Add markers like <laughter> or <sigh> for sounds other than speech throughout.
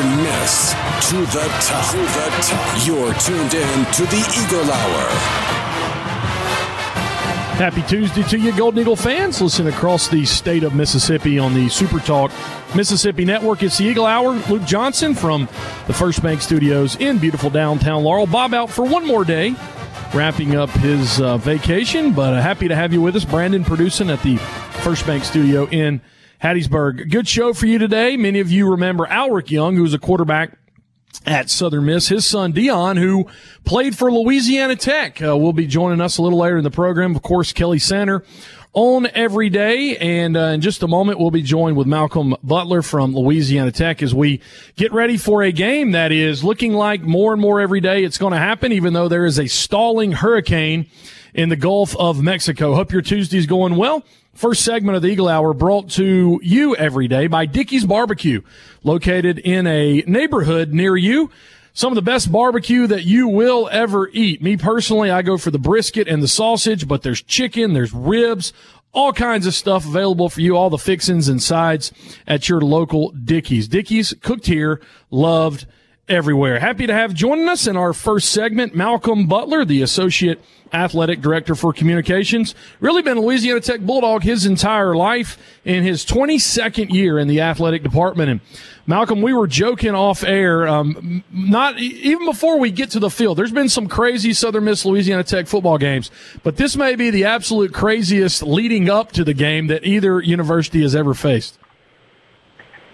Miss to the top. To the top. You're tuned in to the Eagle Hour. Happy Tuesday to you, Golden Eagle fans. Listen across the state of Mississippi on the Super Talk Mississippi Network. It's the Eagle Hour. Luke Johnson from the First Bank Studios in beautiful downtown Laurel. Bob out for one more day, wrapping up his uh, vacation, but uh, happy to have you with us. Brandon producing at the First Bank Studio in Hattiesburg. Good show for you today. Many of you remember Alric Young, who was a quarterback at Southern Miss. His son Dion, who played for Louisiana Tech, uh, will be joining us a little later in the program. Of course, Kelly Sander on every day. And uh, in just a moment, we'll be joined with Malcolm Butler from Louisiana Tech as we get ready for a game that is looking like more and more every day it's going to happen, even though there is a stalling hurricane in the Gulf of Mexico. Hope your Tuesday's going well. First segment of the Eagle Hour brought to you every day by Dickey's Barbecue, located in a neighborhood near you. Some of the best barbecue that you will ever eat. Me personally, I go for the brisket and the sausage, but there's chicken, there's ribs, all kinds of stuff available for you, all the fixings and sides at your local Dickey's. Dickey's cooked here, loved everywhere. Happy to have joining us in our first segment, Malcolm Butler, the associate athletic director for communications. Really been a Louisiana Tech Bulldog his entire life in his 22nd year in the athletic department. And Malcolm, we were joking off air, um, not even before we get to the field. There's been some crazy Southern Miss Louisiana Tech football games, but this may be the absolute craziest leading up to the game that either university has ever faced.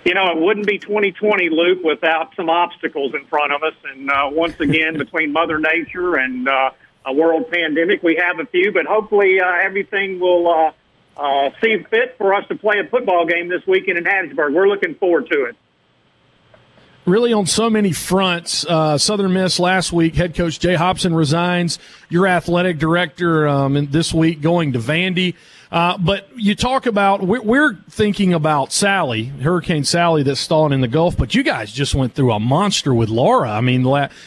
You know, it wouldn't be 2020, Luke, without some obstacles in front of us. And uh, once again, <laughs> between Mother Nature and uh, a world pandemic, we have a few, but hopefully uh, everything will uh, uh, see fit for us to play a football game this weekend in Hattiesburg. We're looking forward to it. Really, on so many fronts. Uh, Southern Miss last week, head coach Jay Hopson resigns. Your athletic director um, this week going to Vandy. Uh, but you talk about we're, we're, thinking about Sally, Hurricane Sally, that's stalling in the Gulf. But you guys just went through a monster with Laura. I mean,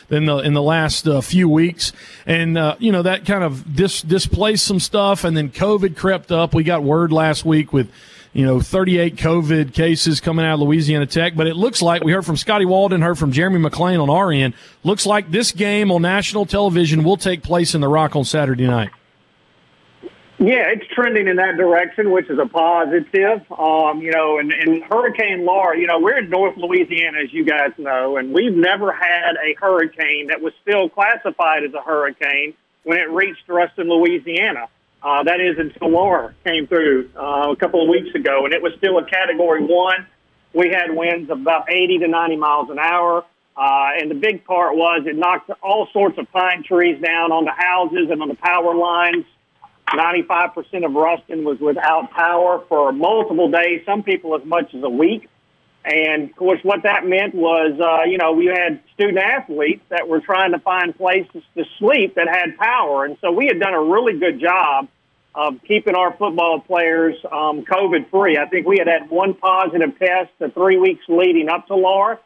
in the in the last uh, few weeks, and uh, you know that kind of dis- displaced some stuff, and then COVID crept up. We got word last week with you know, 38 COVID cases coming out of Louisiana Tech. But it looks like we heard from Scotty Walden, heard from Jeremy McClain on our end. Looks like this game on national television will take place in the Rock on Saturday night. Yeah, it's trending in that direction, which is a positive. Um, you know, and, and Hurricane Laura, you know, we're in North Louisiana, as you guys know, and we've never had a hurricane that was still classified as a hurricane when it reached Ruston, Louisiana. Uh, that is until Laura came through uh, a couple of weeks ago, and it was still a Category One. We had winds of about 80 to 90 miles an hour, uh, and the big part was it knocked all sorts of pine trees down on the houses and on the power lines. 95% of Ruston was without power for multiple days, some people as much as a week. And of course, what that meant was, uh, you know, we had student athletes that were trying to find places to sleep that had power. And so we had done a really good job of keeping our football players um, COVID free. I think we had had one positive test the three weeks leading up to Laura.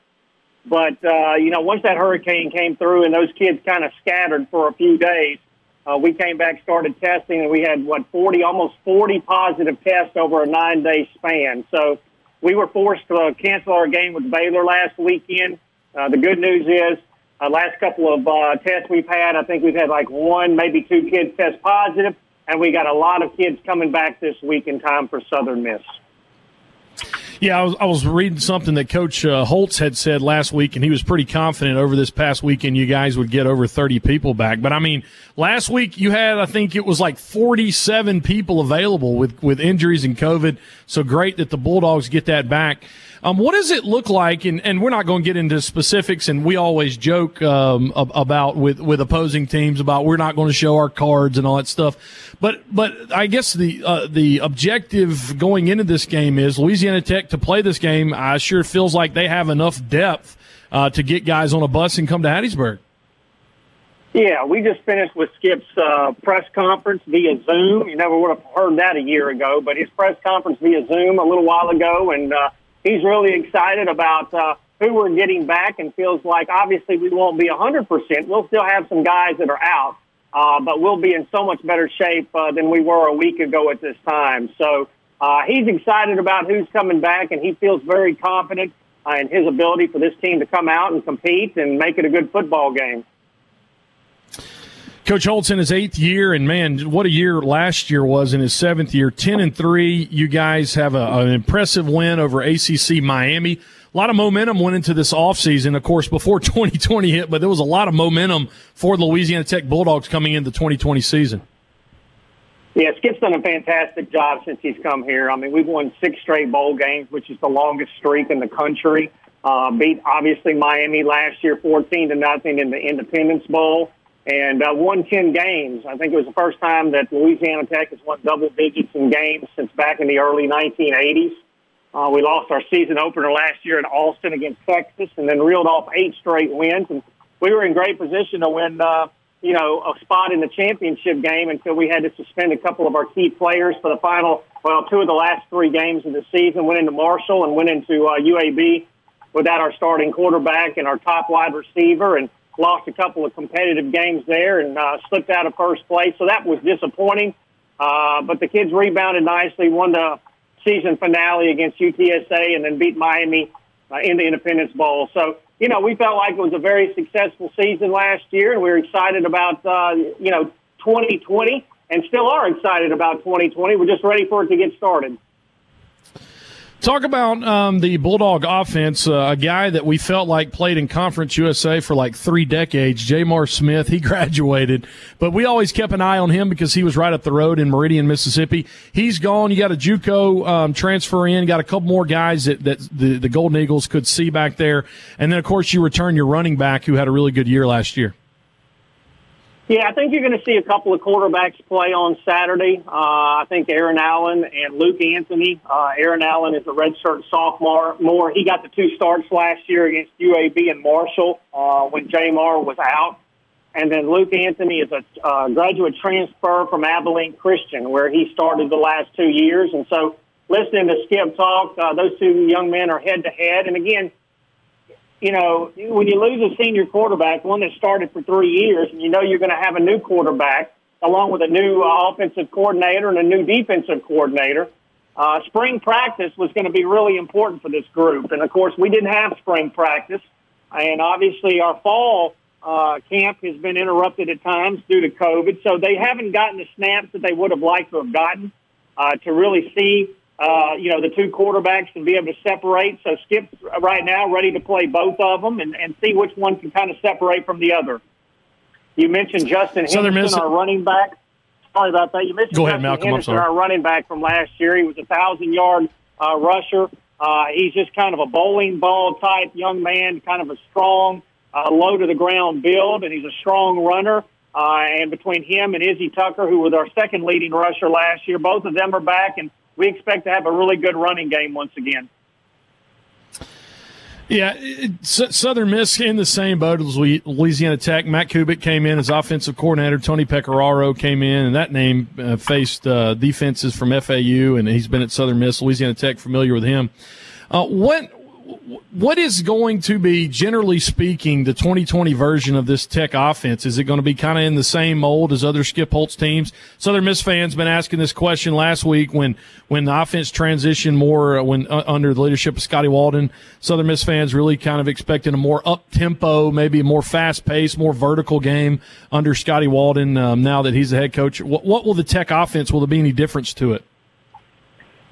But, uh, you know, once that hurricane came through and those kids kind of scattered for a few days, uh, we came back, started testing, and we had, what, 40, almost 40 positive tests over a nine day span. So, we were forced to cancel our game with Baylor last weekend. Uh, the good news is, uh, last couple of uh, tests we've had, I think we've had like one, maybe two kids test positive, and we got a lot of kids coming back this week in time for Southern Miss. Yeah, I was, I was reading something that Coach uh, Holtz had said last week, and he was pretty confident over this past weekend you guys would get over 30 people back. But I mean, last week you had, I think it was like 47 people available with, with injuries and COVID. So great that the Bulldogs get that back. Um, what does it look like? And, and we're not going to get into specifics, and we always joke um, about with, with opposing teams about we're not going to show our cards and all that stuff. But but I guess the uh, the objective going into this game is Louisiana Tech to play this game. I sure feels like they have enough depth uh, to get guys on a bus and come to Hattiesburg. Yeah, we just finished with Skip's uh, press conference via Zoom. You never would have heard that a year ago, but his press conference via Zoom a little while ago, and uh, he's really excited about uh, who we're getting back and feels like obviously we won't be 100%. We'll still have some guys that are out, uh, but we'll be in so much better shape uh, than we were a week ago at this time. So uh, he's excited about who's coming back, and he feels very confident uh, in his ability for this team to come out and compete and make it a good football game. Coach Holtz in his eighth year, and man, what a year last year was in his seventh year. Ten and three. You guys have a, an impressive win over ACC Miami. A lot of momentum went into this offseason, of course, before <laughs> 2020 hit, but there was a lot of momentum for the Louisiana Tech Bulldogs coming into the 2020 season. Yeah, Skip's done a fantastic job since he's come here. I mean, we've won six straight bowl games, which is the longest streak in the country. Uh, beat obviously Miami last year, 14 to nothing in the Independence Bowl and uh, won 10 games. I think it was the first time that Louisiana Tech has won double digits in games since back in the early 1980s. Uh, we lost our season opener last year in Austin against Texas and then reeled off eight straight wins. And we were in great position to win, uh, you know, a spot in the championship game until we had to suspend a couple of our key players for the final, well, two of the last three games of the season, went into Marshall and went into uh, UAB without our starting quarterback and our top wide receiver. And lost a couple of competitive games there and uh, slipped out of first place. So that was disappointing. Uh, but the kids rebounded nicely, won the season finale against UTSA, and then beat Miami uh, in the Independence Bowl. So, you know, we felt like it was a very successful season last year, and we were excited about, uh, you know, 2020 and still are excited about 2020. We're just ready for it to get started. Talk about um, the Bulldog offense. Uh, a guy that we felt like played in Conference USA for like three decades, J'Mar Smith. He <laughs> graduated, but we always kept an eye on him because he was right up the road in Meridian, Mississippi. He's gone. You got a JUCO um, transfer in. Got a couple more guys that, that the, the Golden Eagles could see back there, and then of course you return your running back who had a really good year last year. Yeah, I think you're going to see a couple of quarterbacks play on Saturday. Uh, I think Aaron Allen and Luke Anthony. Uh, Aaron Allen is a redshirt sophomore. More, he got the two starts last year against UAB and Marshall uh, when J'Mar was out. And then Luke Anthony is a uh, graduate transfer from Abilene Christian, where he started the last two years. And so, listening to Skip talk, uh, those two young men are head to head. And again, you know, when you lose a senior quarterback, one that started for three years, and you know you're going to have a new quarterback along with a new uh, offensive coordinator and a new defensive coordinator, uh, spring practice was going to be really important for this group. And of course, we didn't have spring practice, and obviously our fall uh, camp has been interrupted at times due to COVID. So they haven't gotten the snaps that they would have liked to have gotten uh, to really see uh, you know, the two quarterbacks and be able to separate. So Skip's right now ready to play both of them and, and see which one can kind of separate from the other. You mentioned Justin Southern Henderson, our running back. Sorry about that. You mentioned Go ahead, Justin Malcolm, Henderson, our running back from last year. He was a thousand yard uh, rusher. Uh, he's just kind of a bowling ball type young man, kind of a strong, uh, low to the ground build, and he's a strong runner. Uh, and between him and Izzy Tucker, who was our second leading rusher last year, both of them are back and we expect to have a really good running game once again. Yeah, Southern Miss in the same boat as Louisiana Tech. Matt Kubik came in as offensive coordinator. Tony Pecoraro came in, and that name uh, faced uh, defenses from FAU, and he's been at Southern Miss. Louisiana Tech, familiar with him. Uh, what what is going to be, generally speaking, the 2020 version of this Tech offense? Is it going to be kind of in the same mold as other Skip Holtz teams? Southern Miss fans been asking this question last week when when the offense transitioned more uh, when uh, under the leadership of Scotty Walden. Southern Miss fans really kind of expecting a more up tempo, maybe a more fast paced, more vertical game under Scotty Walden. Um, now that he's the head coach, what, what will the Tech offense? Will there be any difference to it?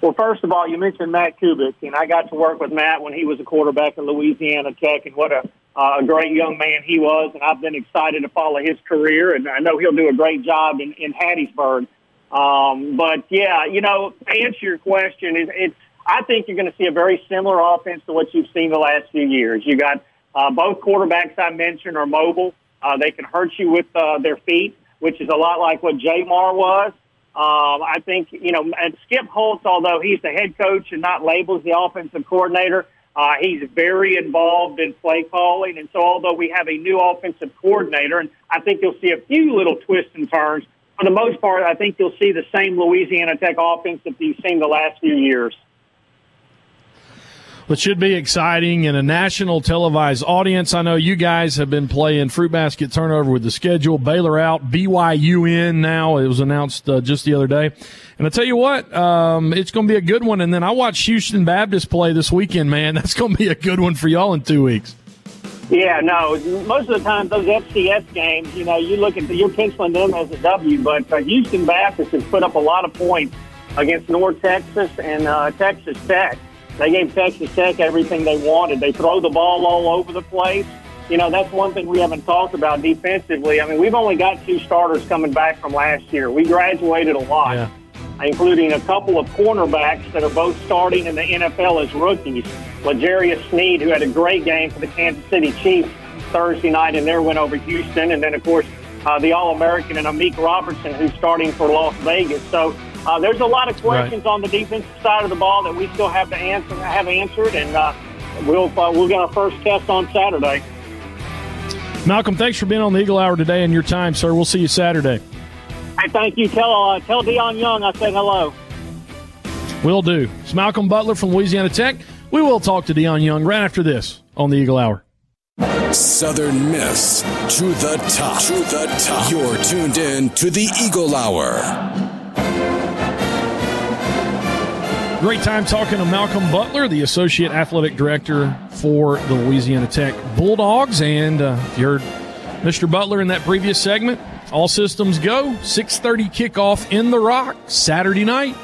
Well, first of all, you mentioned Matt Kubik, and I got to work with Matt when he was a quarterback at Louisiana Tech, and what a, uh, a great young man he was. And I've been excited to follow his career, and I know he'll do a great job in, in Hattiesburg. Um, but yeah, you know, to answer your question, it, it's I think you're going to see a very similar offense to what you've seen the last few years. You got uh, both quarterbacks I mentioned are mobile. Uh, they can hurt you with uh, their feet, which is a lot like what J'Mar was. Um, I think, you know, and Skip Holtz, although he's the head coach and not labeled the offensive coordinator, uh, he's very involved in play calling. And so, although we have a new offensive coordinator, and I think you'll see a few little twists and turns, for the most part, I think you'll see the same Louisiana Tech offense that you've seen the last few years. It should be exciting in a national televised audience. I know you guys have been playing fruit basket turnover with the schedule. Baylor out, BYU in now. It was announced uh, just the other day. And I tell you what, um, it's going to be a good one. And then I watched Houston Baptist play this weekend, man. <laughs> That's going to be a good one for y'all in two weeks. Yeah, no. Most of the time, those FCS games, you know, you look at the, you're penciling them as a W, but uh, Houston Baptist has put up a lot of points against North Texas and uh, Texas Tech. They gave Texas Tech everything they wanted. They throw the ball all over the place. You know, that's one thing we haven't talked about defensively. I mean, we've only got two starters coming back from last year. We graduated a lot, yeah. including a couple of cornerbacks that are both starting in the NFL as rookies. L'Jarius Sneed, who had a great game for the Kansas City Chiefs Thursday night in their win over Houston. And then, of course, uh, the All American and Amik Robertson, who's starting for Las Vegas. So uh, there's a lot of questions right. on the defensive side of the ball that we still have to answer, have answered, and uh, we'll uh, we'll get our first test on Saturday. Malcolm, thanks for being on the Eagle Hour today and your time, sir. We'll see you Saturday. Hey, thank you. Tell uh, tell Dion Young I said hello. Will do. It's Malcolm Butler from Louisiana Tech. We will talk to Dion Young right after this on the Eagle Hour. Southern Miss to the top. To the top. You're tuned in to the Eagle Hour. Great time talking to Malcolm Butler, the Associate Athletic Director for the Louisiana Tech Bulldogs. And uh, you heard Mr. Butler in that previous segment. All systems go. 6.30 kickoff in the Rock Saturday night.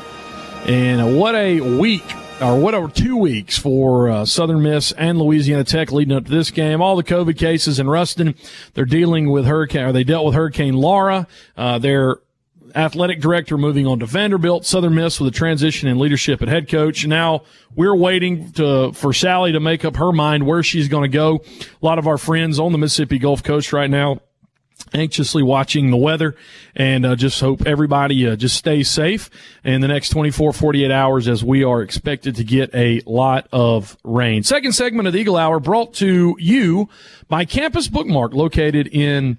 And uh, what a week or what whatever, two weeks for uh, Southern Miss and Louisiana Tech leading up to this game. All the COVID cases in Ruston, they're dealing with hurricane, or they dealt with Hurricane Laura. Uh, they're athletic director moving on to Vanderbilt, Southern Miss with a transition in leadership at head coach. Now we're waiting to, for Sally to make up her mind where she's going to go. A lot of our friends on the Mississippi Gulf Coast right now anxiously watching the weather and uh, just hope everybody uh, just stays safe in the next 24 48 hours as we are expected to get a lot of rain second segment of the eagle hour brought to you by Campus Book Mart located in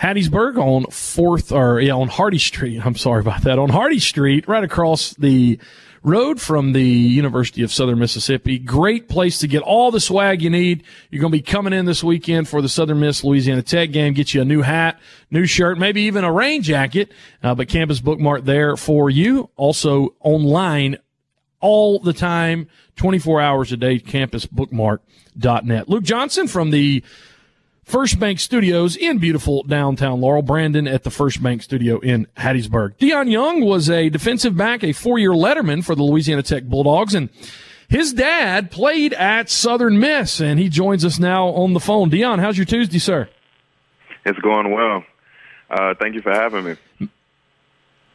Hattiesburg on Fourth or yeah on Hardy Street. I'm sorry about that on Hardy Street, right across the road from the University of Southern Mississippi. Great place to get all the swag you need. You're going to be coming in this weekend for the Southern Miss Louisiana Tech game. Get you a new hat, new shirt, maybe even a rain jacket. Uh, but Campus Book Mart there for you. Also online all the time, 24 hours a day, campusbookmark.net. Luke Johnson from the First Bank Studios in beautiful downtown Laurel. Brandon at the First Bank Studio in Hattiesburg. Dion Young was a defensive back, a four-year letterman for the Louisiana Tech Bulldogs, and his dad played at Southern Miss, and he joins us now on the phone. Dion, how's your Tuesday, sir? It's going well. Uh, thank you for having me.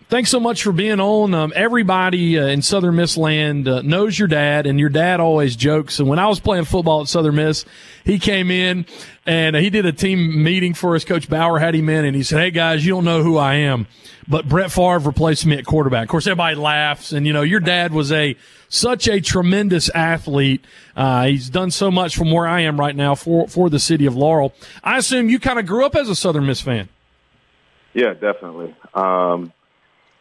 Thanks so much for being on. Um, everybody uh, in Southern Miss land uh, knows your dad, and your dad always jokes. And when I was playing football at Southern Miss, he came in and he did a team meeting for us. Coach Bower had him in, and he said, "Hey guys, you don't know who I am, but Brett Favre replaced me at quarterback." Of course, everybody laughs, and you know your dad was a such a tremendous athlete. Uh, he's done so much from where I am right now for for the city of Laurel. I assume you kind of grew up as a Southern Miss fan. Yeah, definitely. Um,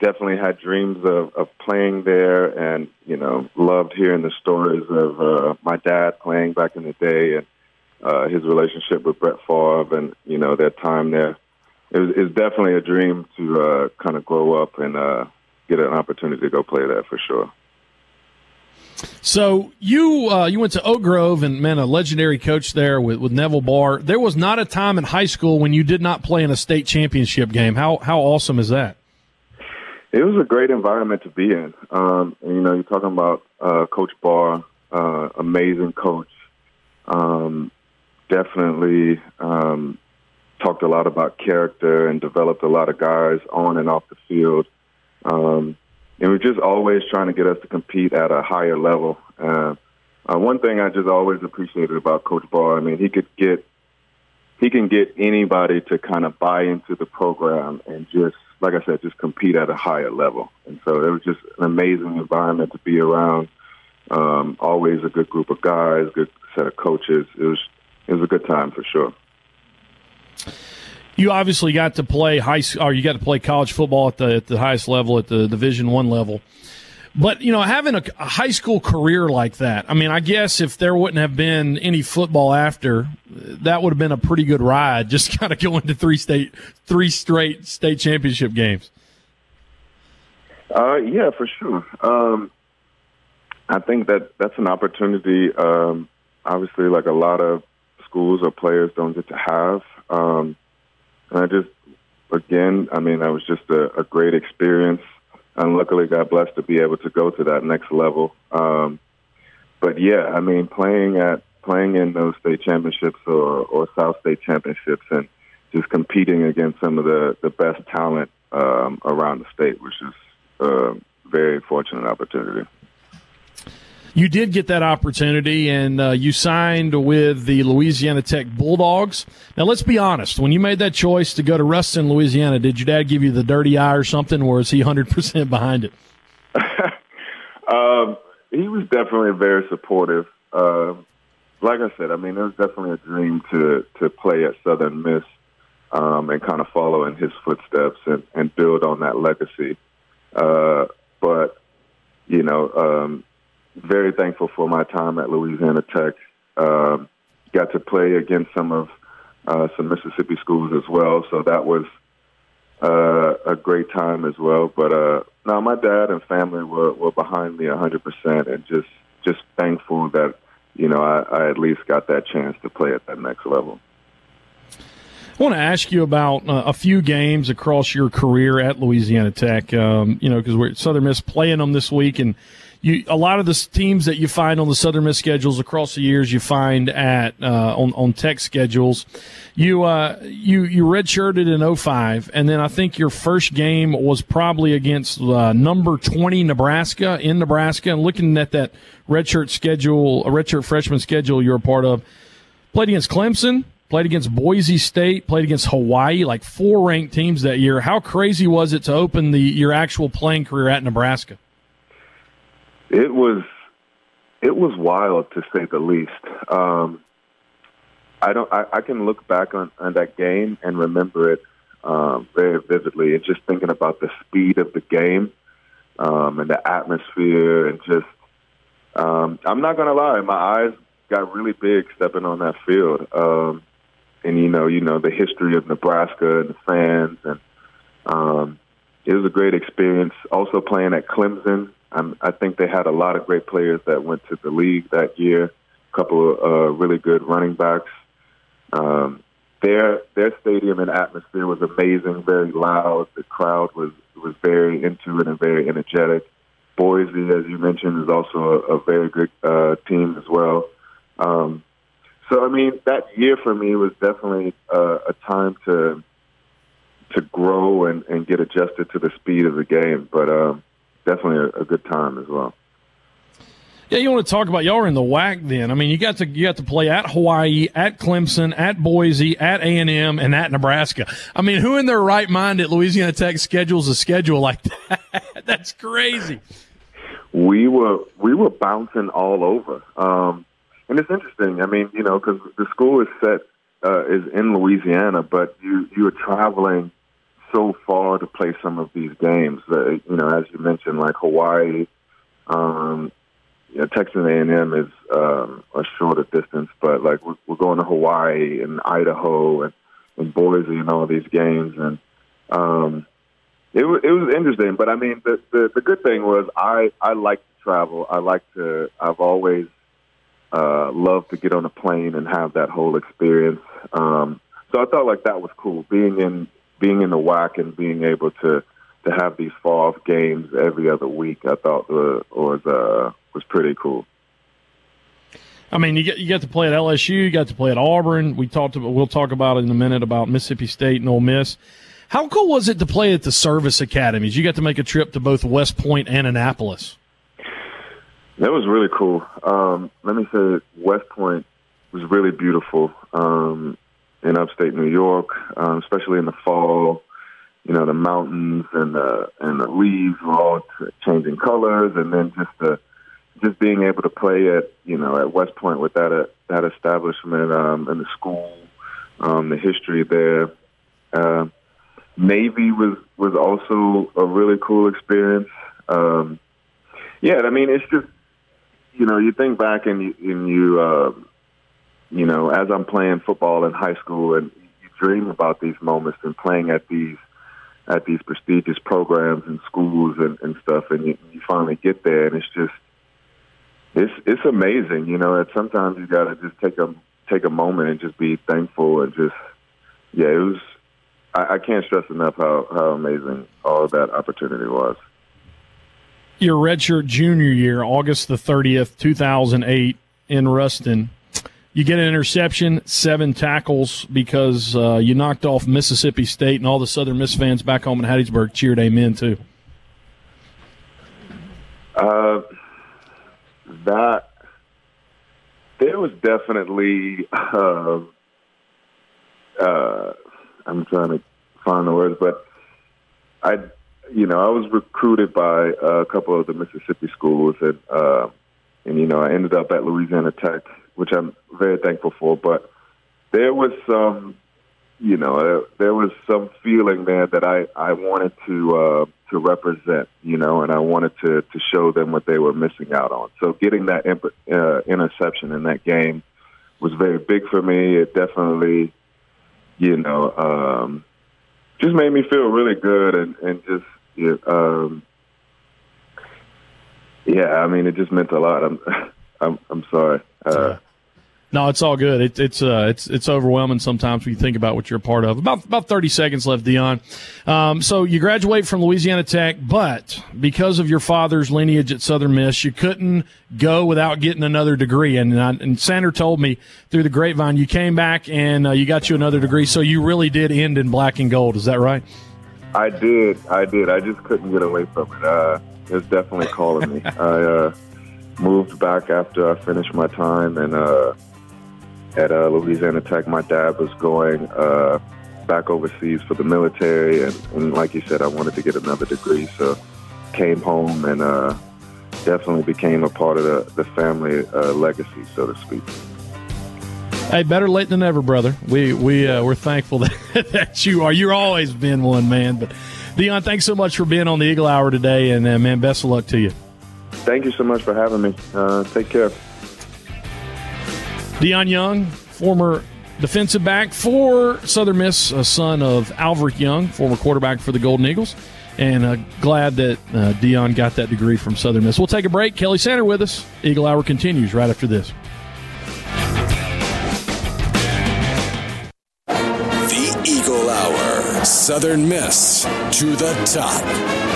definitely had dreams of, of playing there and, you know, loved hearing the stories of uh, my dad playing back in the day and uh, his relationship with Brett Favre and, you know, their time there. It was, it was definitely a dream to uh, kind of grow up and uh, get an opportunity to go play there for sure. So you uh, you went to Oak Grove and man, a legendary coach there with, with Neville Barr. There was not a time in high school when you did not play in a state championship game. How how awesome is that? It was a great environment to be in. Um, and, you know, you're talking about uh, Coach Barr, uh, amazing coach. Um, definitely um, talked a lot about character and developed a lot of guys on and off the field. Um, and we're just always trying to get us to compete at a higher level. Uh, uh, one thing I just always appreciated about Coach Barr, I mean, he could get he can get anybody to kind of buy into the program and just, like I said, just compete at a higher level. And so it was just an amazing environment to be around. Um, always a good group of guys, good set of coaches. It was it was a good time for sure. You obviously got to play high, or you got to play college football at the at the highest level, at the Division One level. But you know, having a, a, high school career like that, I mean, I guess if there wouldn't have been any football after, that would have been a pretty good ride. <laughs> Just kind of going to three state, three straight state championship games. Uh, yeah, for sure. Um, I think that that's an opportunity. Um, obviously, like a lot of schools or players don't get to have. Um, and I just, again, I mean, that was just a, a great experience and luckily got blessed to be able to go to that next level. Um, but yeah, I mean, playing at playing in those state championships or, or South State championships and just competing against some of the the best talent um, around the state, which is a very fortunate opportunity you did get that opportunity and uh, you signed with the Louisiana Tech Bulldogs. Now, let's be honest. When you made that choice to go to Ruston, Louisiana, did your dad give you the dirty eye or something, or is he 100% <laughs> behind it? <laughs> um, he was definitely very supportive. Uh, like I said, I mean, it was definitely a dream to, to play at Southern Miss um, and kind of follow in his footsteps and, and build on that legacy. Uh, but, you know, um, very thankful for my time at Louisiana Tech. Uh, got to play against some of uh, some Mississippi schools as well, so that was uh, a great time as well. But uh, no, my dad and family were, were behind me 100%, and just just thankful that you know I, I at least got that chance to play at that next level. I want to ask you about uh, a few games across your career at Louisiana Tech. Um, you know, because we're Southern Miss playing them this week, and you a lot of the teams that you find on the Southern Miss schedules across the years you find at uh, on on Tech schedules. You uh, you you redshirted in 05, and then I think your first game was probably against uh, number 20 Nebraska in Nebraska. And looking at that redshirt schedule, a redshirt freshman schedule you're a part of, played against Clemson, played against Boise State, played against Hawaii, like four ranked teams that year. How crazy was it to open the your actual playing career at Nebraska? It was it was wild to say the least. Um, I don't. I, I can look back on, on that game and remember it um, very vividly. And just thinking about the speed of the game um, and the atmosphere, and just um, I'm not gonna lie, my eyes got really big stepping on that field. Um, and you know, you know the history of Nebraska and the fans, and um, it was a great experience. Also playing at Clemson, I'm, I think they had a lot of great players that went to the league that year. A couple of uh, really good running backs. Um, their their stadium and atmosphere was amazing, very loud. The crowd was was very into it and very energetic. Boise, as you mentioned, is also a, a very good uh, team as well. Um, so, I mean, that year for me was definitely uh, a time to to grow and, and get adjusted to the speed of the game. But um, definitely a, a good time as well. Yeah, you want to talk about y'all are in the WAC then. I mean, you got to you got to play at Hawaii, at Clemson, at Boise, at A and M, and at Nebraska. I mean, who in their right mind at Louisiana Tech schedules a schedule like <laughs> that? That's crazy. We were we were bouncing all over, um, and it's interesting. I mean, you know, because the school is set uh, is in Louisiana, but you you are traveling so far to play some of these games. Uh, you know, as you mentioned, like Hawaii, um, you know, Texas A&M is um, a shorter distance, but like we're, we're going to Hawaii and Idaho and, and Boise and all these games, and um, it was it was interesting. But I mean, the, the the good thing was I I like to travel. I like to. I've always uh, loved to get on a plane and have that whole experience. Um, so I thought like that was cool being in being in the WAC and being able to to have these fall games every other week, I thought was was, uh, was pretty cool. I mean, you get you got to play at LSU, you got to play at Auburn. We talked about, we'll talk about in a minute about Mississippi State and Ole Miss. How cool was it to play at the service academies? You got to make a trip to both West Point and Annapolis. That was really cool. Um, let me say, West Point was really beautiful um, in upstate New York, um, especially in the fall. You know, the mountains and the and the leaves were all changing colors, and then just the just being able to play at you know at West Point with that uh, that establishment um, and the school, um, the history there. Uh, Navy was was also a really cool experience. Um, yeah, I mean, it's just you know you think back and you, and you uh, you know as I'm playing football in high school and you dream about these moments and playing at these at these prestigious programs and schools and, and stuff, and you, you finally get there, and it's just it's it's amazing. You know, that sometimes you got to just take a take a moment and just be thankful and just yeah, it was I, I can't stress enough how, how amazing all of that opportunity was. Your redshirt junior year, August the 30th, 2008, in Ruston. You get an interception, seven tackles because uh, you knocked off Mississippi State, and all the Southern Miss fans back home in Hattiesburg cheered amen too. Uh, that there was definitely uh, uh, I'm trying to find the words, but I, you know, I was recruited by a couple of the Mississippi schools, and uh, and you know, I ended up at Louisiana Tech, which I'm very thankful for. But there was some, you know, there, there was some feeling there that I I wanted to uh, to represent, you know, and I wanted to to show them what they were missing out on. So getting that imp- uh, interception in that game was very big for me. It definitely you know, um, just made me feel really good and, and just, yeah, um, yeah, I mean, it just meant a lot. I'm, <laughs> I'm, I'm sorry. Uh, no, it's all good. It, it's uh, it's it's overwhelming sometimes when you think about what you're a part of. About about 30 seconds left, Dion. Um, so you graduate from Louisiana Tech, but because of your father's lineage at Southern Miss, you couldn't go without getting another degree. And I, and Sander told me through the grapevine you came back and uh, you got you another degree. So you really did end in black and gold. Is that right? I did. I did. I just couldn't get away from it. Uh, it was definitely calling me. <laughs> I uh, moved back after I finished my time and. At uh, Louisiana Tech. My dad was going uh, back overseas for the military, and, and, like you said, I wanted to get another degree, so came home and uh, definitely became a part of the, the family uh, legacy, so to speak. Hey, better late than never, brother. We we uh, we're thankful <laughs> that, that you are. You're always been one man, but Dion, thanks so much for being on the Eagle Hour today, and uh, man, best of luck to you. Thank you so much for having me. take care. Deion Young, former defensive back for Southern Miss, a son of Alverick Young, former quarterback for the Golden Eagles. And uh, glad that uh, Deion got that degree from Southern Miss. We'll take a break. Kelly Sander with us. Eagle Hour continues right after this. The Eagle Hour. Southern Miss to the top.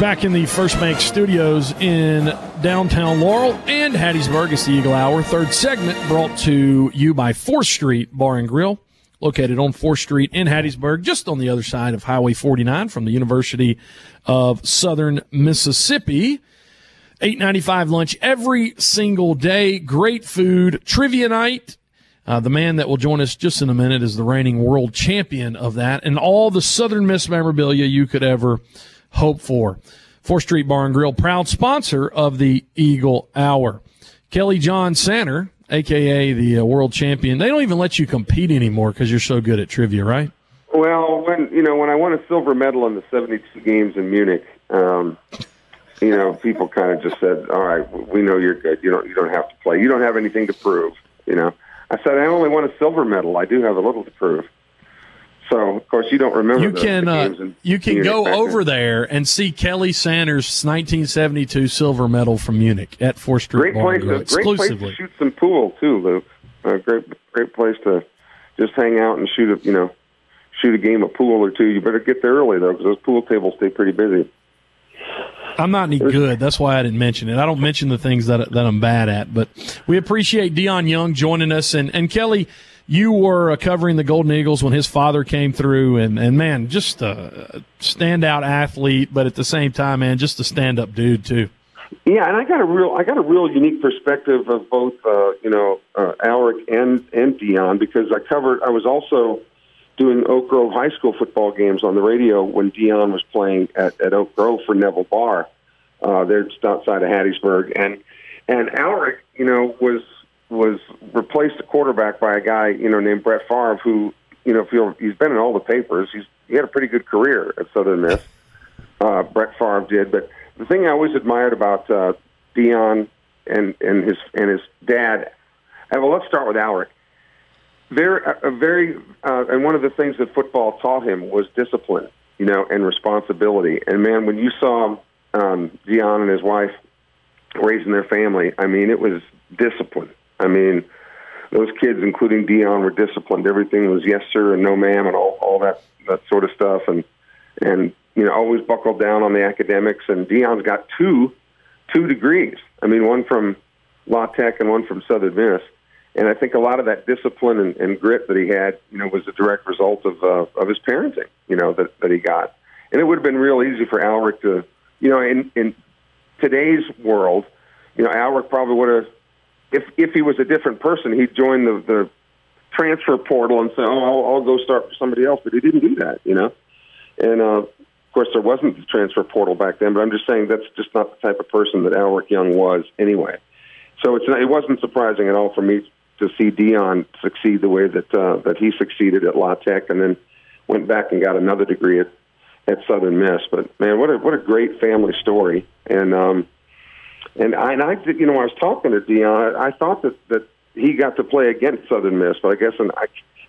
Back in the First Bank studios in downtown Laurel and Hattiesburg, it's the Eagle Hour. Third segment brought to you by 4th Street Bar and Grill, located on 4th Street in Hattiesburg, just on the other side of Highway 49 from the University of Southern Mississippi. 8.95 lunch every single day. Great food. Trivia night. Uh, the man that will join us just in a minute is the reigning world champion of that and all the Southern Miss memorabilia you could ever hope for. 4th Street Bar and Grill, proud sponsor of the Eagle Hour. Kelly John Sander, aka the uh, world champion. They don't even let you compete anymore because you're so good at trivia, right? Well, when you know when I won a silver medal in the '72 games in Munich, um, you know, people kind of just said, "All right, we know you're good. You don't you don't have to play. You don't have anything to prove." You know, I said, "I only won a silver medal. I do have a little to prove." So, of course, you don't remember. You the, can the uh, you can go over there and see Kelly Sanders' 1972 silver medal from Munich at 4th Street great place to, exclusively. Great place to shoot some pool too, Luke. Uh, great great place to just hang out and shoot a you know shoot a game of pool or two. You better get there early though, because those pool tables stay pretty busy. I'm not any good. That's why I didn't mention it. I don't mention the things that that I'm bad at. But we appreciate Dion Young joining us, and and Kelly, you were uh, covering the Golden Eagles when his father came through, and and man, just a standout athlete, but at the same time, man, just a stand up dude too. Yeah, and I got a real I got a real unique perspective of both uh, you know uh, and and Dion because I covered I was also doing Oak Grove High School football games on the radio when Dion was playing at, at Oak Grove for Neville Barr. Uh, they're just outside of Hattiesburg, and and Alric, you know, was was replaced the quarterback by a guy you know named Brett Favre, who you know feel he's been in all the papers. He's he had a pretty good career at Southern Miss. Uh, Brett Favre did, but the thing I always admired about uh, Dion and and his and his dad. Uh, well, let's start with Alric very, a very, uh, and one of the things that football taught him was discipline, you know, and responsibility. And man, when you saw um, Dion and his wife raising their family, I mean, it was discipline. I mean, those kids, including Dion, were disciplined. Everything was yes sir and no ma'am, and all all that that sort of stuff. And and you know, always buckled down on the academics. And Dion's got two two degrees. I mean, one from La Tech and one from Southern Miss and I think a lot of that discipline and, and grit that he had, you know, was a direct result of uh, of his parenting, you know, that that he got. And it would have been real easy for Alric to, you know, in in today's world, you know, Alric probably would have, if if he was a different person, he'd join the the transfer portal and say, oh, I'll, I'll go start for somebody else. But he didn't do that, you know. And uh, of course, there wasn't the transfer portal back then. But I'm just saying that's just not the type of person that Alric Young was anyway. So it's not, it wasn't surprising at all for me to see Dion succeed the way that uh, that he succeeded at La Tech, and then went back and got another degree at at Southern Miss. But man, what a what a great family story! And um, and I, and I you know, I was talking to Dion. I, I thought that that he got to play against Southern Miss, but I guess and I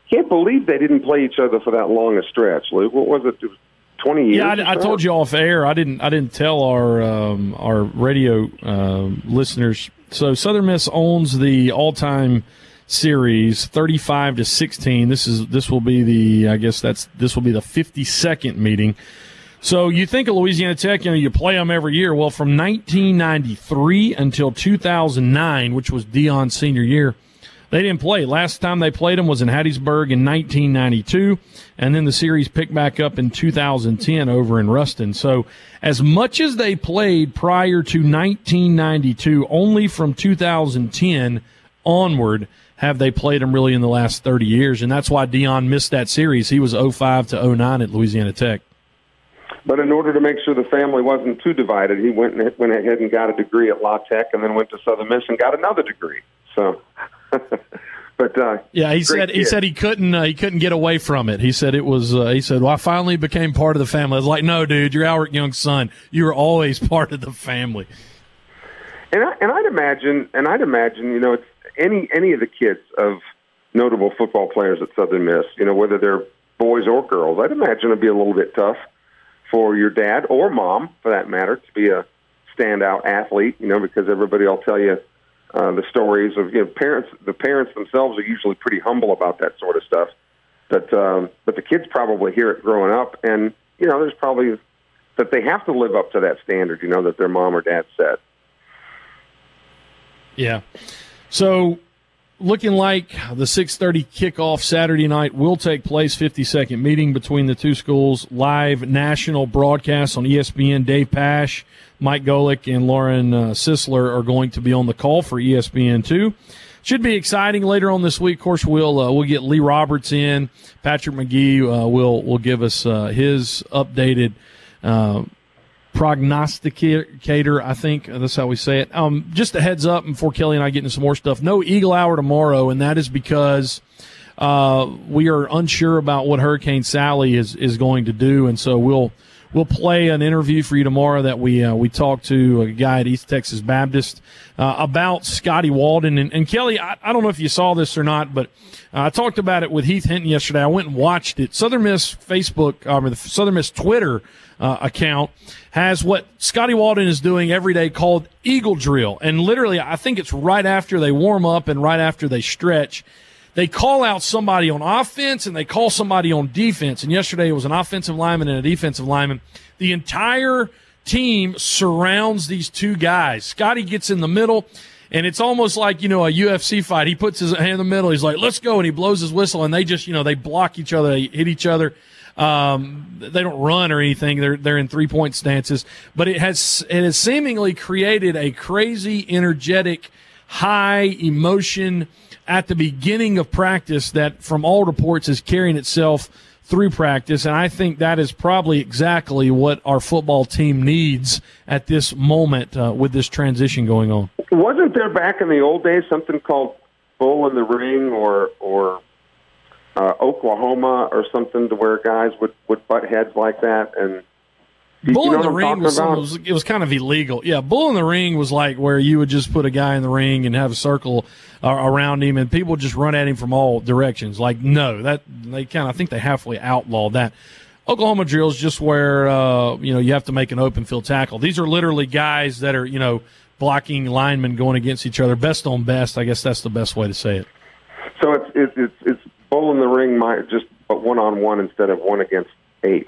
can't believe they didn't play each other for that long a stretch. Luke, what was it? it was Twenty years. Yeah, I, I, told you off air. I didn't. I didn't tell our um, our radio um, listeners. So Southern Miss owns the all time series 35 to 16 this is this will be the i guess that's this will be the 52nd meeting so you think of louisiana tech you know you play them every year well from 1993 until 2009 which was dion's senior year they didn't play last time they played them was in hattiesburg in 1992 and then the series picked back up in 2010 over in ruston so as much as they played prior to 1992 only from 2010 onward have they played them really in the last 30 years. And that's why Dion missed that series. He was 05 to 09 at Louisiana Tech. But in order to make sure the family wasn't too divided, he went and went ahead and got a degree at La Tech, and then went to Southern Miss and got another degree. So, <laughs> but uh, yeah, he said kid. he said he couldn't uh, he couldn't get away from it. He said it was uh, he said, "Well, I finally became part of the family." I was like, "No, dude, you're Alric Young's son. You were always <laughs> part of the family." And I, and I'd imagine, and I'd imagine, you know, it's any any of the kids of notable football players at Southern Miss, you know, whether they're boys or girls, I'd imagine it'd be a little bit tough for your dad or mom, for that matter, to be a standout athlete. You know, because everybody will tell you uh, the stories of you know parents. The parents themselves are usually pretty humble about that sort of stuff, but um, but the kids probably hear it growing up, and you know, there's probably that they have to live up to that standard. You know, that their mom or dad set. Yeah. So, looking like the 6:30 kickoff Saturday night will take place. 52nd meeting between the two schools. Live national broadcast on ESPN. Dave Pasch, Mike Golic, and Lauren uh, Sisler are going to be on the call for ESPN two. Should be exciting later on this week. Of course, we'll uh, we'll get Lee Roberts in. Patrick McGee uh, will will give us uh, his updated uh, prognosticator, I think that's how we say it. Um, just a heads up before Kelly and I get into some more stuff. No Eagle Hour tomorrow, and that is because uh, we are unsure about what Hurricane Sally is is going to do, and so we'll we'll play an interview for you tomorrow that we uh, we talked to a guy at East Texas Baptist uh, about Scotty Walden and, and Kelly. I, I, don't know if you saw this or not, but I talked about it with Heath Hinton yesterday. I went and watched it. Southern Miss Facebook, um, or the Southern Miss Twitter uh, account has what Scotty Walden is doing every day called Eagle Drill. And literally, I think it's right after they warm up and right after they stretch. They call out somebody on offense and they call somebody on defense. And yesterday it was an offensive lineman and a defensive lineman. The entire team surrounds these two guys. Scotty gets in the middle. And it's almost like, you know, a UFC fight. He puts his hand in the middle. He's like, let's go. And he blows his whistle and they just, you know, they block each other. They hit each other. Um, they don't run or anything. They're, they're in three point stances, but it has, it has seemingly created a crazy, energetic, high emotion at the beginning of practice that from all reports is carrying itself through practice. And I think that is probably exactly what our football team needs at this moment uh, with this transition going on. Wasn't there back in the old days something called Bull in the Ring or or uh, Oklahoma or something to where guys would would butt heads like that and you know in the ring was, was, it was kind of illegal. Yeah, bull in the ring was like where you would just put a guy in the ring and have a circle uh, around him, and people just run at him from all directions. Like no, that they kind of I think they halfway outlawed that. Oklahoma drills just where uh, you know you have to make an open field tackle. These are literally guys that are you know blocking linemen going against each other, best on best. I guess that's the best way to say it. So it's it's it's, it's bull in the ring, my just but one on one instead of one against eight.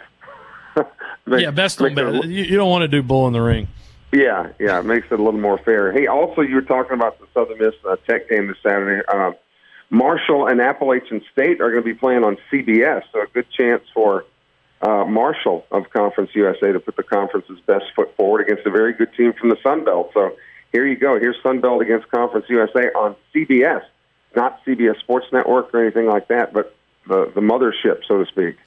Yeah, best on best. You, you don't want to do bull in the ring. Yeah, yeah, it makes it a little more fair. Hey, also you were talking about the Southern Miss uh, Tech game this Saturday. Um, Marshall and Appalachian State are going to be playing on CBS, so a good chance for uh, Marshall of Conference USA to put the conference's best foot forward against a very good team from the Sun Belt. So here you go. Here's Sun Belt against Conference USA on CBS, not CBS Sports Network or anything like that, but the the mothership, so to speak.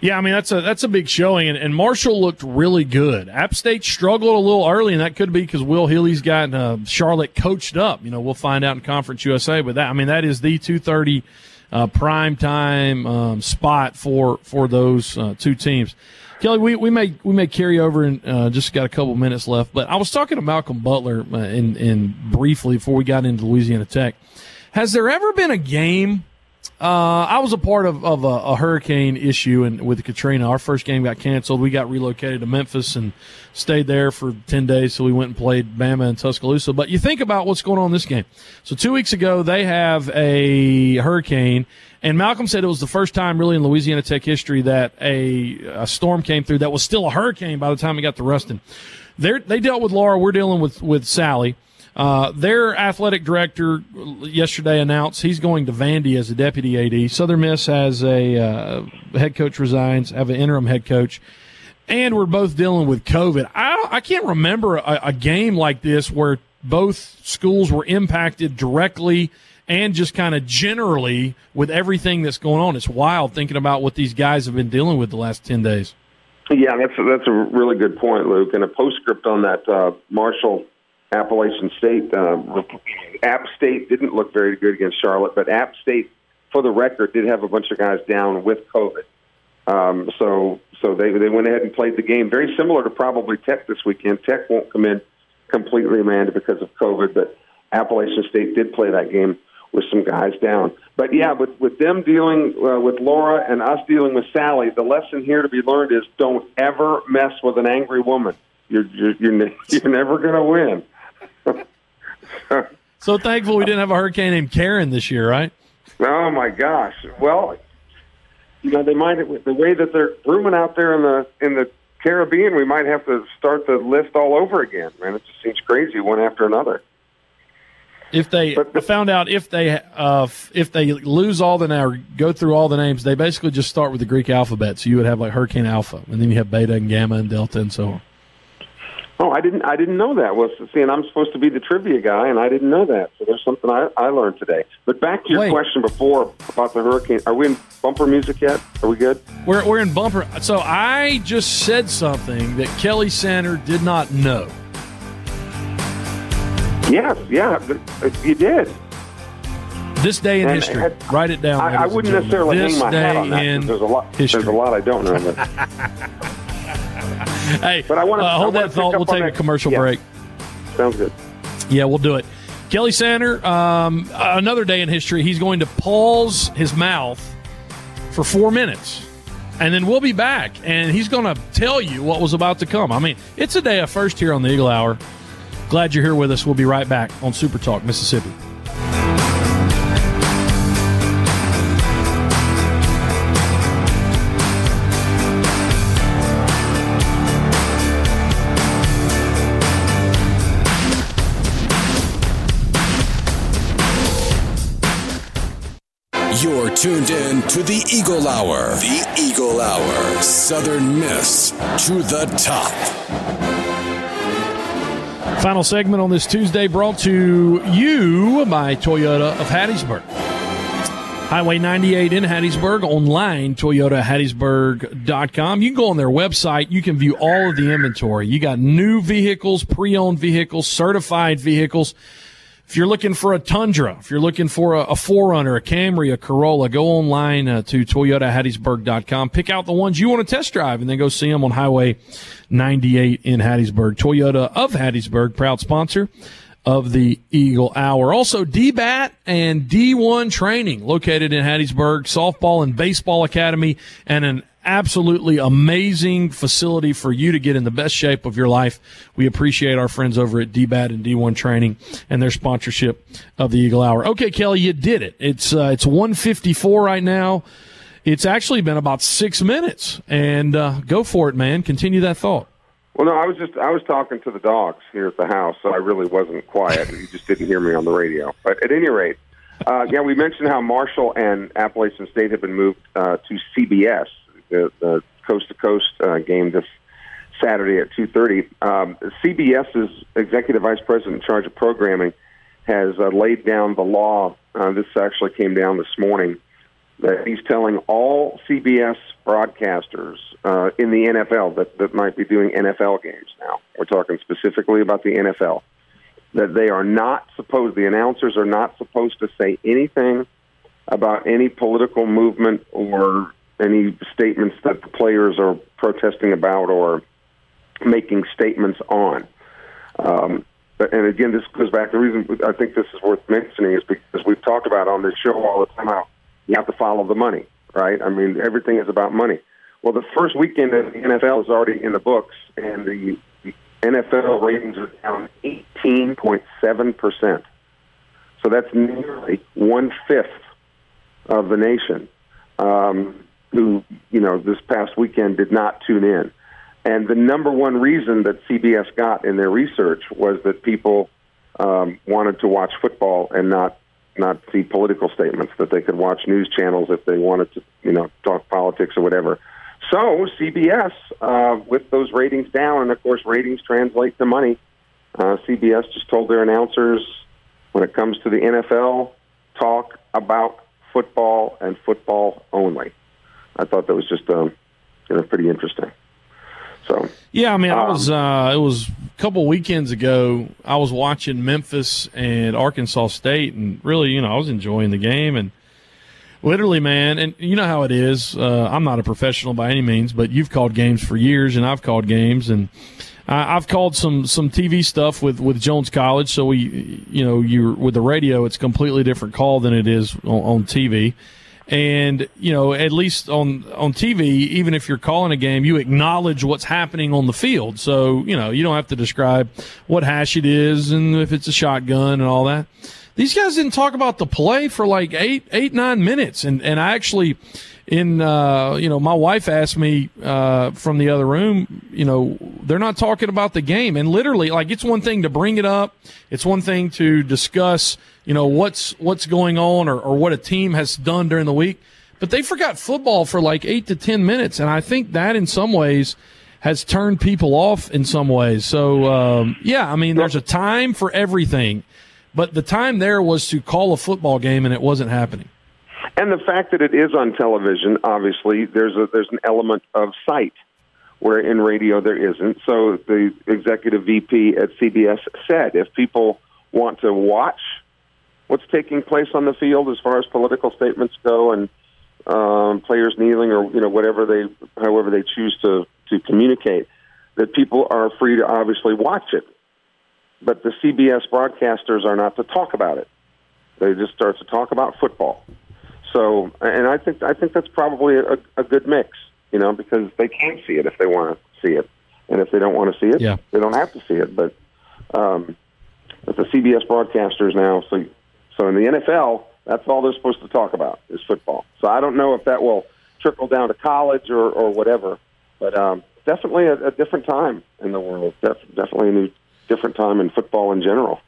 Yeah, I mean that's a that's a big showing, and, and Marshall looked really good. App State struggled a little early, and that could be because Will Healy's got uh, Charlotte coached up. You know, we'll find out in Conference USA, but that I mean that is the two thirty uh, prime time um, spot for for those uh, two teams. Kelly, we, we may we may carry over and uh, just got a couple minutes left, but I was talking to Malcolm Butler uh, in in briefly before we got into Louisiana Tech. Has there ever been a game? Uh, I was a part of, of a, a, hurricane issue and with Katrina. Our first game got canceled. We got relocated to Memphis and stayed there for 10 days. So we went and played Bama and Tuscaloosa. But you think about what's going on in this game. So two weeks ago, they have a hurricane. And Malcolm said it was the first time really in Louisiana Tech history that a, a storm came through that was still a hurricane by the time it got to Ruston. They're, they dealt with Laura. We're dealing with, with Sally. Uh, their athletic director yesterday announced he's going to Vandy as a deputy AD. Southern Miss has a uh, head coach resigns, have an interim head coach, and we're both dealing with COVID. I, I can't remember a, a game like this where both schools were impacted directly and just kind of generally with everything that's going on. It's wild thinking about what these guys have been dealing with the last 10 days. Yeah, that's a, that's a really good point, Luke. And a postscript on that uh, Marshall Appalachian State. Uh, App State didn't look very good against Charlotte, but App State, for the record, did have a bunch of guys down with COVID. Um, so so they they went ahead and played the game very similar to probably Tech this weekend. Tech won't come in completely manned because of COVID, but Appalachian State did play that game with some guys down. But yeah, with with them dealing uh, with Laura and us dealing with Sally, the lesson here to be learned is don't ever mess with an angry woman. You're you're you're, <laughs> you're never going to win. <laughs> so thankful we didn't have a hurricane named Karen this year, right? Oh my gosh! Well, you know they might the way that they're grooming out there in the in the Caribbean, we might have to start the list all over again. Man, it just seems crazy one after another. If they but, found out if they uh, if they lose all the now go through all the names, they basically just start with the Greek alphabet. So you would have like Hurricane Alpha, and then you have Beta and Gamma and Delta and so on. Oh, I didn't. I didn't know that. Was well, see, and I'm supposed to be the trivia guy, and I didn't know that. So there's something I, I learned today. But back to your Wait. question before about the hurricane. Are we in bumper music yet? Are we good? We're we're in bumper. So I just said something that Kelly Sander did not know. Yes, yeah, you did. This day in and history. Had, Write it down. I, I wouldn't necessarily this hang my hat on that. There's a lot. History. There's a lot I don't know. <laughs> <laughs> hey, but I want to uh, hold that thought. We'll take a commercial yeah. break. Sounds good. Yeah, we'll do it. Kelly Sander, um, another day in history. He's going to pause his mouth for four minutes, and then we'll be back, and he's going to tell you what was about to come. I mean, it's a day of first here on the Eagle Hour. Glad you're here with us. We'll be right back on Super Talk Mississippi. Tuned in to the Eagle Hour. The Eagle Hour. Southern Miss to the top. Final segment on this Tuesday brought to you by Toyota of Hattiesburg. Highway 98 in Hattiesburg, online, toyotahattiesburg.com. You can go on their website. You can view all of the inventory. You got new vehicles, pre-owned vehicles, certified vehicles. If you're looking for a Tundra, if you're looking for a, a 4Runner, a Camry, a Corolla, go online uh, to toyotahattiesburg.com. Pick out the ones you want to test drive and then go see them on Highway 98 in Hattiesburg. Toyota of Hattiesburg, proud sponsor of the Eagle Hour. Also, DBAT and D1 training located in Hattiesburg, softball and baseball academy, and an absolutely amazing facility for you to get in the best shape of your life. We appreciate our friends over at DBAT and D1 training and their sponsorship of the Eagle Hour. Okay, Kelly, you did it. It's, uh, it's 154 right now. It's actually been about six minutes and, uh, go for it, man. Continue that thought. Well, no, I was just I was talking to the dogs here at the house, so I really wasn't quiet. you just didn't hear me on the radio. But at any rate, uh, yeah, we mentioned how Marshall and Appalachian State have been moved uh, to CBS, the, the coast to coast uh, game this Saturday at two thirty. Um, CBS's executive vice president in charge of programming has uh, laid down the law. Uh, this actually came down this morning that he's telling all CBS broadcasters uh, in the NFL that, that might be doing NFL games now. We're talking specifically about the NFL. That they are not supposed, the announcers are not supposed to say anything about any political movement or any statements that the players are protesting about or making statements on. Um, and again, this goes back. The reason I think this is worth mentioning is because we've talked about on this show all the time how you have to follow the money, right? I mean, everything is about money. Well, the first weekend of the NFL is already in the books, and the, NFL ratings are down 18.7%. So that's nearly one fifth of the nation um, who, you know, this past weekend did not tune in. And the number one reason that CBS got in their research was that people um, wanted to watch football and not not see political statements, that they could watch news channels if they wanted to, you know, talk politics or whatever. So CBS, uh, with those ratings down, and of course ratings translate to money, uh, CBS just told their announcers when it comes to the NFL, talk about football and football only. I thought that was just um, you know, pretty interesting. So yeah, I mean, I was um, uh, it was a couple weekends ago. I was watching Memphis and Arkansas State, and really, you know, I was enjoying the game and. Literally, man, and you know how it is. Uh, I'm not a professional by any means, but you've called games for years, and I've called games, and I've called some some TV stuff with with Jones College. So we, you know, you with the radio, it's a completely different call than it is on, on TV and you know at least on on TV even if you're calling a game you acknowledge what's happening on the field. So you know you don't have to describe what hash it is and if it's a shotgun and all that. These guys didn't talk about the play for like eight eight nine minutes. And and I actually in uh, you know my wife asked me uh, from the other room you know they're not talking about the game. And literally like it's one thing to bring it up. It's one thing to discuss you know what's what's going on or, or what a team has done during the week. But they forgot football for like eight to ten minutes and i think that in some ways has turned people off in some ways. So um, yeah i mean there's a time for everything but the time there was to call a football game and it wasn't happening. And the fact that it is on television obviously there's a there's an element of sight where in radio there isn't. So the executive vp at cbs said if people want to watch what's taking place on the field as far as political statements go and um, players kneeling or you know whatever they however they choose to to communicate that people are free to obviously watch it. But the CBS broadcasters are not to talk about it. They just start to talk about football. So and I think I think that's probably a, a good mix you know because they can see it if they want to see it. And if they don't want to see it yeah. they don't have to see it. But um, but the CBS broadcasters now so so in the NFL, that's all they're supposed to talk about is football. So I don't know if that will trickle down to college or, or whatever, but um, definitely a, a different time in the world. Def- definitely a new, different time in football in general.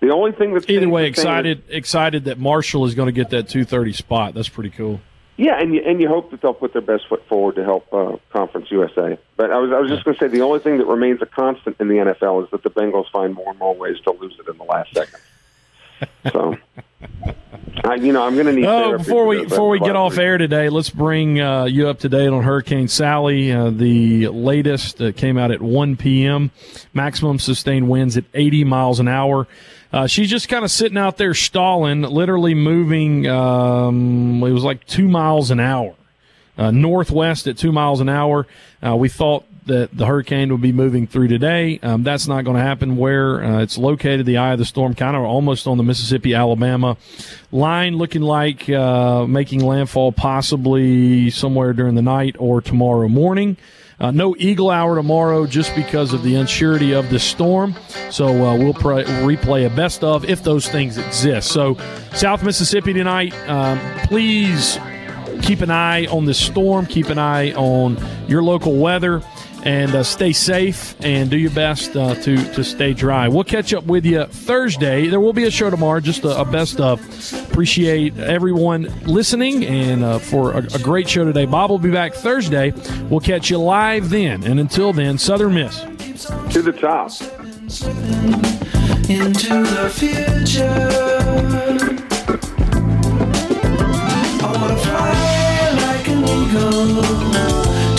The only thing that's either way excited is, excited that Marshall is going to get that 230 spot. That's pretty cool. Yeah, and you, and you hope that they'll put their best foot forward to help uh, Conference USA. But I was I was just going to say the only thing that remains a constant in the NFL is that the Bengals find more and more ways to lose it in the last second. So, I, you know, I'm going to need. Oh, before we before we get off air today, let's bring uh, you up to date on Hurricane Sally. Uh, the latest uh, came out at 1 p.m. Maximum sustained winds at 80 miles an hour. Uh, she's just kind of sitting out there stalling, literally moving. Um, it was like two miles an hour, uh, northwest at two miles an hour. Uh, we thought that the hurricane would be moving through today. Um, that's not going to happen. Where uh, it's located, the eye of the storm, kind of almost on the Mississippi Alabama line, looking like uh, making landfall possibly somewhere during the night or tomorrow morning. Uh, no Eagle Hour tomorrow just because of the unsurety of the storm. So uh, we'll pr- replay a best of if those things exist. So South Mississippi tonight, um, please keep an eye on this storm. Keep an eye on your local weather and uh, stay safe and do your best uh, to to stay dry. We'll catch up with you Thursday. There will be a show tomorrow, just a, a best of. Appreciate everyone listening and uh, for a, a, great show today. Bob will be back Thursday. We'll catch you live then, and until then, Southern Miss to the top. Into the future.